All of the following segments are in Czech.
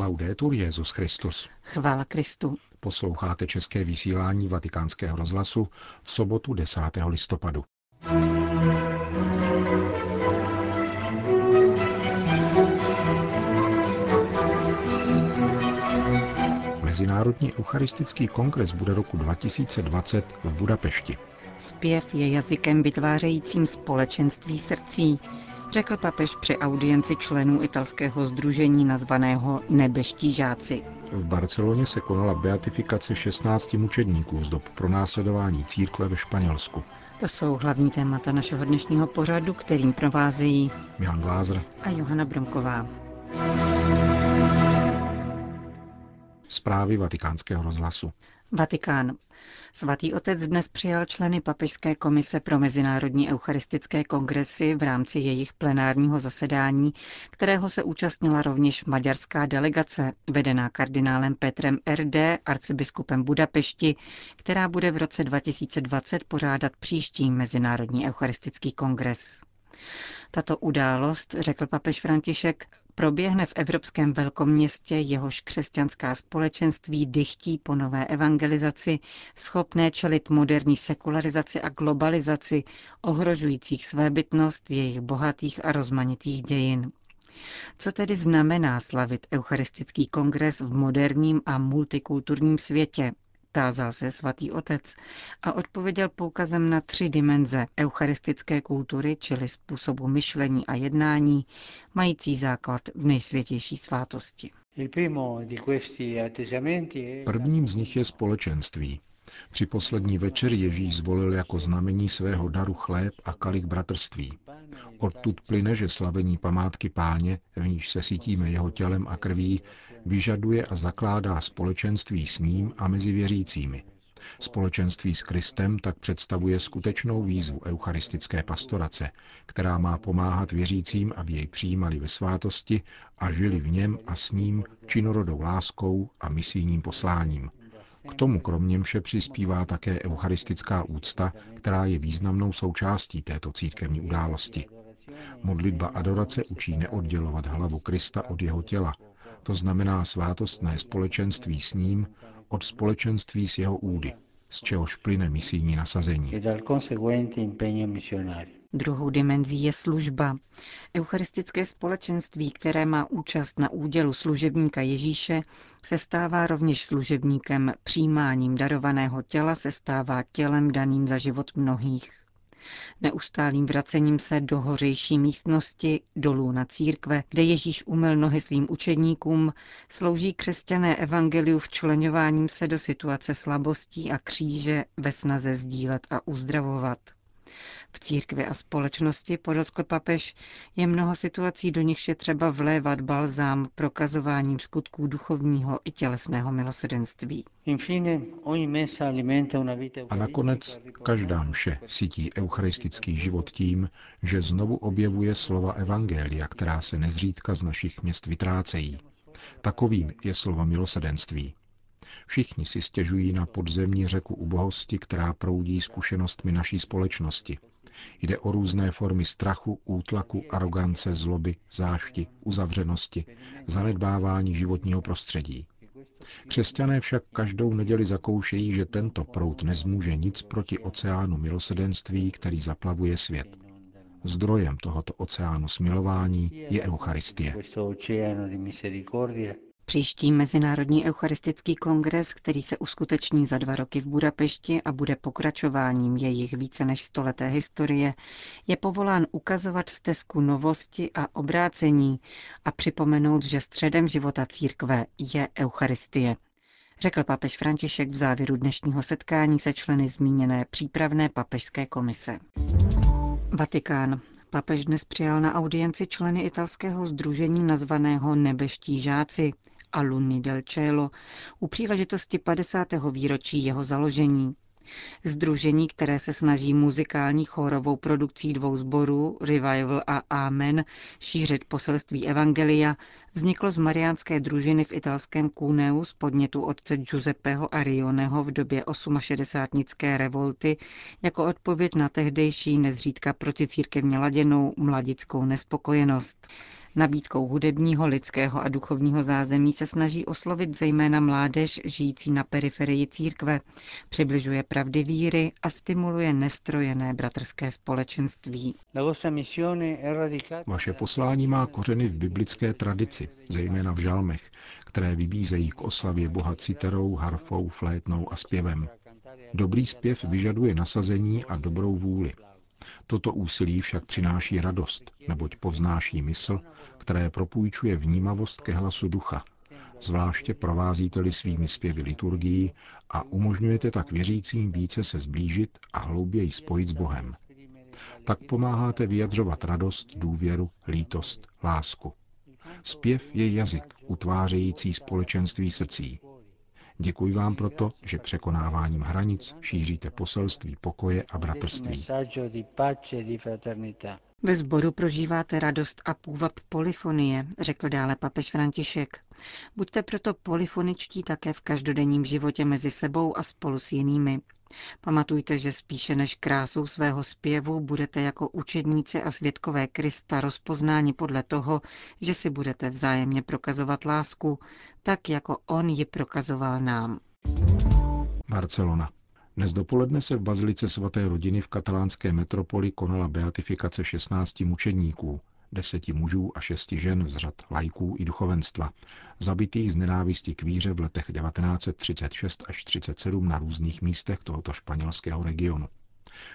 Laudetur Jezus Christus. Chvála Kristu. Posloucháte české vysílání Vatikánského rozhlasu v sobotu 10. listopadu. Mezinárodní eucharistický kongres bude roku 2020 v Budapešti. Zpěv je jazykem vytvářejícím společenství srdcí, řekl papež při audienci členů italského združení nazvaného Nebeští žáci. V Barceloně se konala beatifikace 16 mučedníků z dob pronásledování církve ve Španělsku. To jsou hlavní témata našeho dnešního pořadu, kterým provázejí Milan Glázer a Johana Bromková. Zprávy vatikánského rozhlasu. Vatikán. Svatý otec dnes přijal členy Papežské komise pro mezinárodní eucharistické kongresy v rámci jejich plenárního zasedání, kterého se účastnila rovněž maďarská delegace, vedená kardinálem Petrem RD, arcibiskupem Budapešti, která bude v roce 2020 pořádat příští mezinárodní eucharistický kongres. Tato událost, řekl papež František, proběhne v evropském velkoměstě, jehož křesťanská společenství dychtí po nové evangelizaci, schopné čelit moderní sekularizaci a globalizaci, ohrožujících svébytnost jejich bohatých a rozmanitých dějin. Co tedy znamená slavit Eucharistický kongres v moderním a multikulturním světě? Tázal se svatý otec a odpověděl poukazem na tři dimenze eucharistické kultury, čili způsobu myšlení a jednání, mající základ v nejsvětější svátosti. Prvním z nich je společenství. Při poslední večer Ježíš zvolil jako znamení svého daru chléb a kalich bratrství. Odtud plyne, že slavení památky páně, v níž se cítíme jeho tělem a krví, vyžaduje a zakládá společenství s ním a mezi věřícími. Společenství s Kristem tak představuje skutečnou výzvu eucharistické pastorace, která má pomáhat věřícím, aby jej přijímali ve svátosti a žili v něm a s ním činorodou láskou a misijním posláním. K tomu kromě mše přispívá také eucharistická úcta, která je významnou součástí této církevní události. Modlitba adorace učí neoddělovat hlavu Krista od jeho těla, to znamená svátostné společenství s ním od společenství s jeho údy, z čehož plyne misijní nasazení. Druhou dimenzí je služba. Eucharistické společenství, které má účast na údělu služebníka Ježíše, se stává rovněž služebníkem. Přijímáním darovaného těla se stává tělem daným za život mnohých. Neustálým vracením se do hořejší místnosti, dolů na církve, kde Ježíš umyl nohy svým učedníkům, slouží křesťané evangeliu včleňováním se do situace slabostí a kříže ve snaze sdílet a uzdravovat. V církvi a společnosti, podotkl papež, je mnoho situací, do nichž je třeba vlévat balzám prokazováním skutků duchovního i tělesného milosedenství. A nakonec každá mše sytí eucharistický život tím, že znovu objevuje slova Evangelia, která se nezřídka z našich měst vytrácejí. Takovým je slovo milosedenství. Všichni si stěžují na podzemní řeku ubohosti, která proudí zkušenostmi naší společnosti. Jde o různé formy strachu, útlaku, arogance, zloby, zášti, uzavřenosti, zanedbávání životního prostředí. Křesťané však každou neděli zakoušejí, že tento prout nezmůže nic proti oceánu milosedenství, který zaplavuje svět. Zdrojem tohoto oceánu smilování je Eucharistie. Příští Mezinárodní eucharistický kongres, který se uskuteční za dva roky v Budapešti a bude pokračováním jejich více než stoleté historie, je povolán ukazovat stezku novosti a obrácení a připomenout, že středem života církve je Eucharistie. Řekl papež František v závěru dnešního setkání se členy zmíněné přípravné papežské komise. Vatikán. Papež dnes přijal na audienci členy italského združení nazvaného Nebeští žáci, Alunni del Cielo u příležitosti 50. výročí jeho založení. Združení, které se snaží muzikální chórovou produkcí dvou sborů, Revival a Amen, šířit poselství Evangelia, vzniklo z mariánské družiny v italském Cuneu z podnětu otce Giuseppeho Arioneho v době 68. revolty jako odpověď na tehdejší nezřídka proticírkevně laděnou mladickou nespokojenost. Nabídkou hudebního, lidského a duchovního zázemí se snaží oslovit zejména mládež žijící na periferii církve, přibližuje pravdy víry a stimuluje nestrojené bratrské společenství. Vaše poslání má kořeny v biblické tradici, zejména v žalmech, které vybízejí k oslavě Boha citerou, harfou, flétnou a zpěvem. Dobrý zpěv vyžaduje nasazení a dobrou vůli. Toto úsilí však přináší radost, neboť povznáší mysl, které propůjčuje vnímavost ke hlasu ducha, zvláště provázíte-li svými zpěvy liturgii a umožňujete tak věřícím více se zblížit a hlouběji spojit s Bohem. Tak pomáháte vyjadřovat radost, důvěru, lítost, lásku. Zpěv je jazyk, utvářející společenství srdcí. Děkuji vám proto, že překonáváním hranic šíříte poselství pokoje a bratrství. Ve sboru prožíváte radost a půvab polifonie, řekl dále papež František. Buďte proto polifoničtí také v každodenním životě mezi sebou a spolu s jinými. Pamatujte, že spíše než krásou svého zpěvu budete jako učedníci a svědkové Krista rozpoznáni podle toho, že si budete vzájemně prokazovat lásku, tak jako on ji prokazoval nám. Barcelona. Dnes dopoledne se v Bazilice svaté rodiny v katalánské metropoli konala beatifikace 16 mučedníků, deseti mužů a šesti žen z řad lajků i duchovenstva, zabitých z nenávisti k víře v letech 1936 až 37 na různých místech tohoto španělského regionu.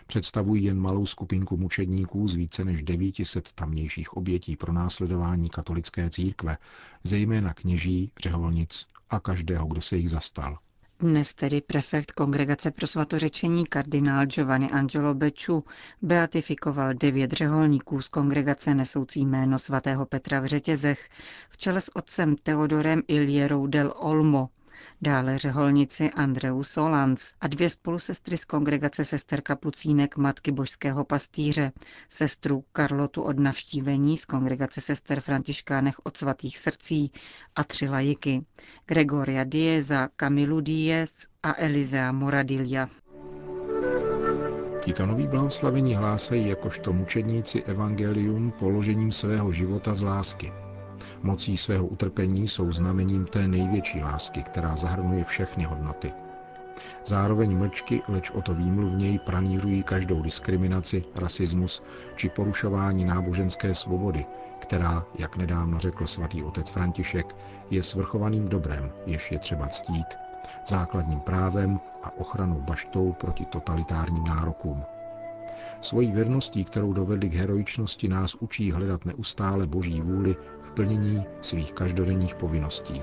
Představují jen malou skupinku mučedníků z více než 900 tamnějších obětí pro následování katolické církve, zejména kněží, řeholnic a každého, kdo se jich zastal. Dnes tedy prefekt Kongregace pro svatořečení kardinál Giovanni Angelo Beču beatifikoval devět řeholníků z kongregace nesoucí jméno svatého Petra v řetězech v čele s otcem Teodorem Ilierou del Olmo, dále řeholnici Andreu Solans a dvě spolusestry z kongregace sester Kapucínek Matky Božského pastýře, sestru Karlotu od navštívení z kongregace sester Františkánech od svatých srdcí a tři lajiky, Gregoria Dieza, Kamilu Diez a Elizea Moradilia. Tito noví blahoslavení hlásají jakožto mučedníci evangelium položením svého života z lásky – Mocí svého utrpení jsou znamením té největší lásky, která zahrnuje všechny hodnoty. Zároveň mlčky, leč o to výmluvněji pranířují každou diskriminaci, rasismus či porušování náboženské svobody, která, jak nedávno řekl svatý otec František, je svrchovaným dobrem, jež je třeba ctít, základním právem a ochranou baštou proti totalitárním nárokům. Svojí věrností, kterou dovedli k heroičnosti, nás učí hledat neustále boží vůli v plnění svých každodenních povinností.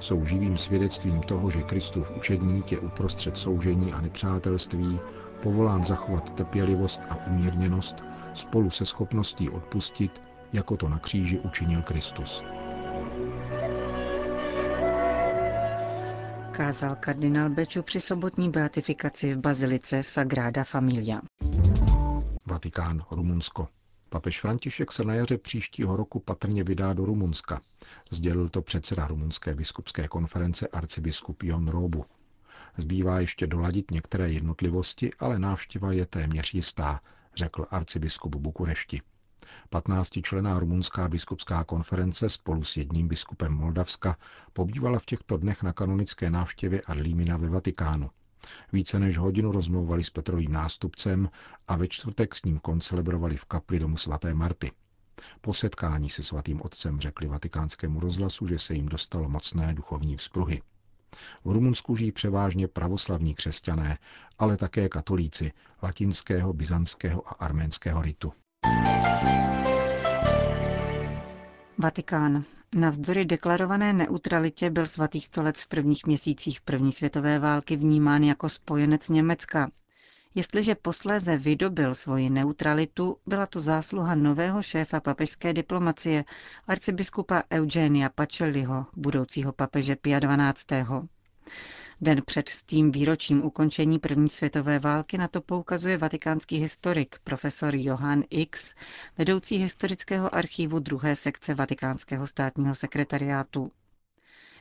Jsou živým svědectvím toho, že Kristův učedník je uprostřed soužení a nepřátelství, povolán zachovat trpělivost a umírněnost spolu se schopností odpustit, jako to na kříži učinil Kristus. Kázal kardinál Beču při sobotní beatifikaci v bazilice Sagrada Familia. Vatikán, Rumunsko. Papež František se na jaře příštího roku patrně vydá do Rumunska. Sdělil to předseda rumunské biskupské konference arcibiskup Jon Robu. Zbývá ještě doladit některé jednotlivosti, ale návštěva je téměř jistá, řekl arcibiskup Bukurešti. 15 člená rumunská biskupská konference spolu s jedním biskupem Moldavska pobývala v těchto dnech na kanonické návštěvě Arlímina ve Vatikánu. Více než hodinu rozmlouvali s Petrovým nástupcem a ve čtvrtek s ním koncelebrovali v kapli domu svaté Marty. Po setkání se svatým otcem řekli vatikánskému rozhlasu, že se jim dostalo mocné duchovní vzpruhy. V Rumunsku žijí převážně pravoslavní křesťané, ale také katolíci latinského, byzantského a arménského ritu. Vatikán. Navzdory deklarované neutralitě byl svatý stolec v prvních měsících první světové války vnímán jako spojenec Německa. Jestliže posléze vydobil svoji neutralitu, byla to zásluha nového šéfa papežské diplomacie, arcibiskupa Eugenia Pacelliho, budoucího papeže Pia XII. Den před stým výročím ukončení první světové války na to poukazuje vatikánský historik profesor Johann X, vedoucí historického archivu druhé sekce vatikánského státního sekretariátu.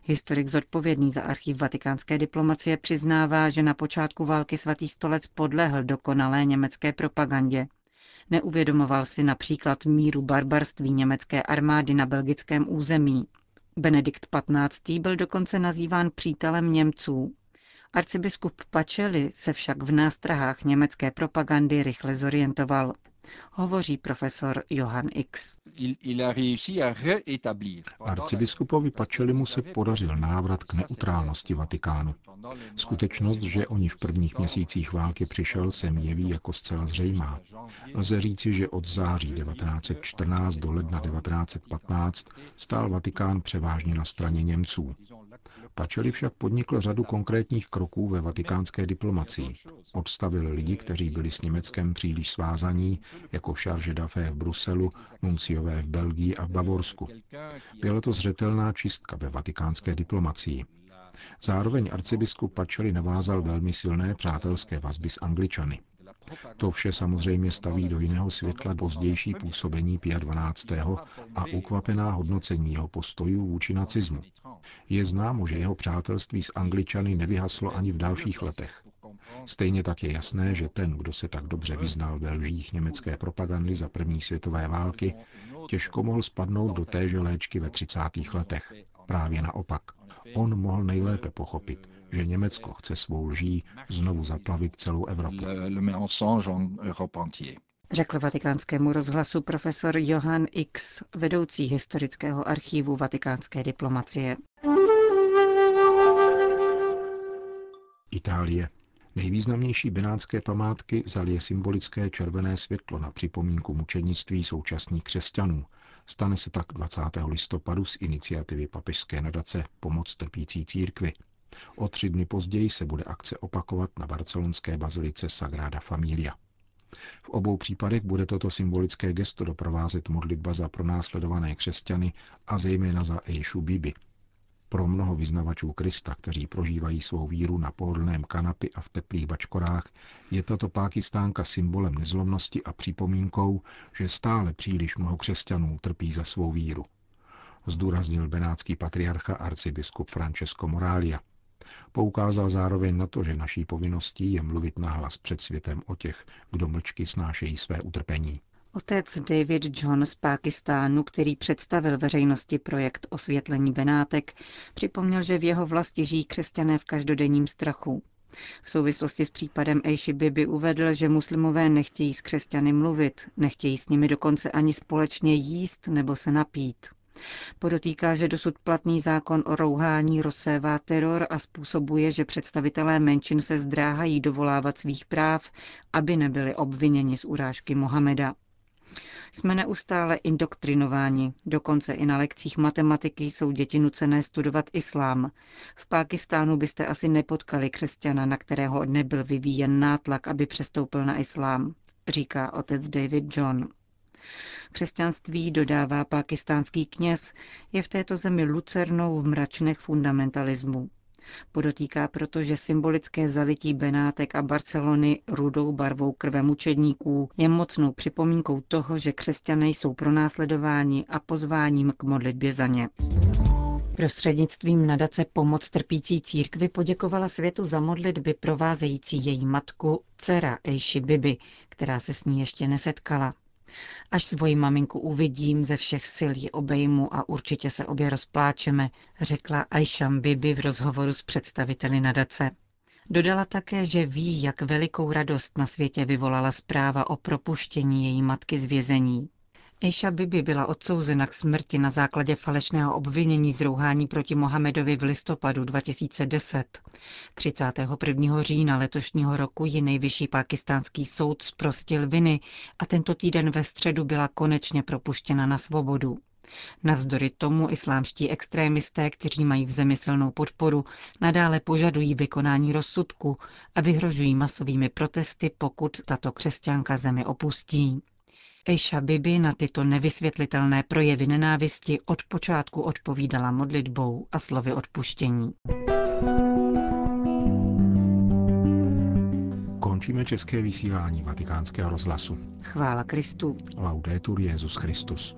Historik zodpovědný za archiv vatikánské diplomacie přiznává, že na počátku války svatý stolec podlehl dokonalé německé propagandě. Neuvědomoval si například míru barbarství německé armády na belgickém území. Benedikt XV. byl dokonce nazýván přítelem Němců. Arcibiskup Pacelli se však v nástrahách německé propagandy rychle zorientoval. Hovoří profesor Johann X. Arcibiskupovi Pačelimu se podařil návrat k neutrálnosti Vatikánu. Skutečnost, že o ní v prvních měsících války přišel, se jeví jako zcela zřejmá. Lze říci, že od září 1914 do ledna 1915 stál Vatikán převážně na straně Němců. Pačeli však podnikl řadu konkrétních kroků ve vatikánské diplomacii. Odstavil lidi, kteří byli s Německem příliš svázaní, jako Charge d'affaires v Bruselu, nunciové v Belgii a v Bavorsku. Byla to zřetelná čistka ve vatikánské diplomacii. Zároveň arcibiskup Pačeli navázal velmi silné přátelské vazby s Angličany. To vše samozřejmě staví do jiného světla pozdější působení Pia 12. a ukvapená hodnocení jeho postojů vůči nacismu. Je známo, že jeho přátelství s Angličany nevyhaslo ani v dalších letech. Stejně tak je jasné, že ten, kdo se tak dobře vyznal ve lžích německé propagandy za první světové války, těžko mohl spadnout do téže léčky ve 30. letech. Právě naopak. On mohl nejlépe pochopit, že Německo chce svou lží znovu zaplavit celou Evropu. Řekl vatikánskému rozhlasu profesor Johann X, vedoucí historického archívu vatikánské diplomacie. Itálie. Nejvýznamnější benátské památky zalije symbolické červené světlo na připomínku mučednictví současných křesťanů. Stane se tak 20. listopadu z iniciativy papežské nadace Pomoc trpící církvy. O tři dny později se bude akce opakovat na barcelonské bazilice Sagrada Familia. V obou případech bude toto symbolické gesto doprovázet modlitba za pronásledované křesťany a zejména za Ejšu Bibi. Pro mnoho vyznavačů Krista, kteří prožívají svou víru na pohodlném kanapy a v teplých bačkorách, je tato pákistánka symbolem nezlomnosti a připomínkou, že stále příliš mnoho křesťanů trpí za svou víru. Zdůraznil benátský patriarcha arcibiskup Francesco Moralia. Poukázal zároveň na to, že naší povinností je mluvit nahlas před světem o těch, kdo mlčky snášejí své utrpení. Otec David John z Pákistánu, který představil veřejnosti projekt osvětlení Benátek, připomněl, že v jeho vlasti žijí křesťané v každodenním strachu. V souvislosti s případem Ejši Bibi uvedl, že muslimové nechtějí s křesťany mluvit, nechtějí s nimi dokonce ani společně jíst nebo se napít. Podotýká, že dosud platný zákon o rouhání rozsévá teror a způsobuje, že představitelé menšin se zdráhají dovolávat svých práv, aby nebyli obviněni z urážky Mohameda. Jsme neustále indoktrinováni, dokonce i na lekcích matematiky jsou děti nucené studovat islám. V Pákistánu byste asi nepotkali křesťana, na kterého nebyl vyvíjen nátlak, aby přestoupil na islám, říká otec David John. Křesťanství, dodává pakistánský kněz, je v této zemi lucernou v mračnech fundamentalismu. Podotýká proto, že symbolické zalití Benátek a Barcelony rudou barvou krve mučedníků je mocnou připomínkou toho, že křesťané jsou pronásledováni a pozváním k modlitbě za ně. Prostřednictvím nadace Pomoc trpící církvi poděkovala světu za modlitby provázející její matku, dcera Ejši Bibi, která se s ní ještě nesetkala. Až svoji maminku uvidím, ze všech sil ji obejmu a určitě se obě rozpláčeme, řekla Aisham Bibi v rozhovoru s představiteli nadace. Dodala také, že ví, jak velikou radost na světě vyvolala zpráva o propuštění její matky z vězení. Eša Bibi byla odsouzena k smrti na základě falešného obvinění z rouhání proti Mohamedovi v listopadu 2010. 31. října letošního roku ji nejvyšší pakistánský soud zprostil viny a tento týden ve středu byla konečně propuštěna na svobodu. Navzdory tomu islámští extrémisté, kteří mají v zemi silnou podporu, nadále požadují vykonání rozsudku a vyhrožují masovými protesty, pokud tato křesťanka zemi opustí. Ejša Bibi na tyto nevysvětlitelné projevy nenávisti od počátku odpovídala modlitbou a slovy odpuštění. Končíme české vysílání vatikánského rozhlasu. Chvála Kristu. Laudetur Jezus Christus.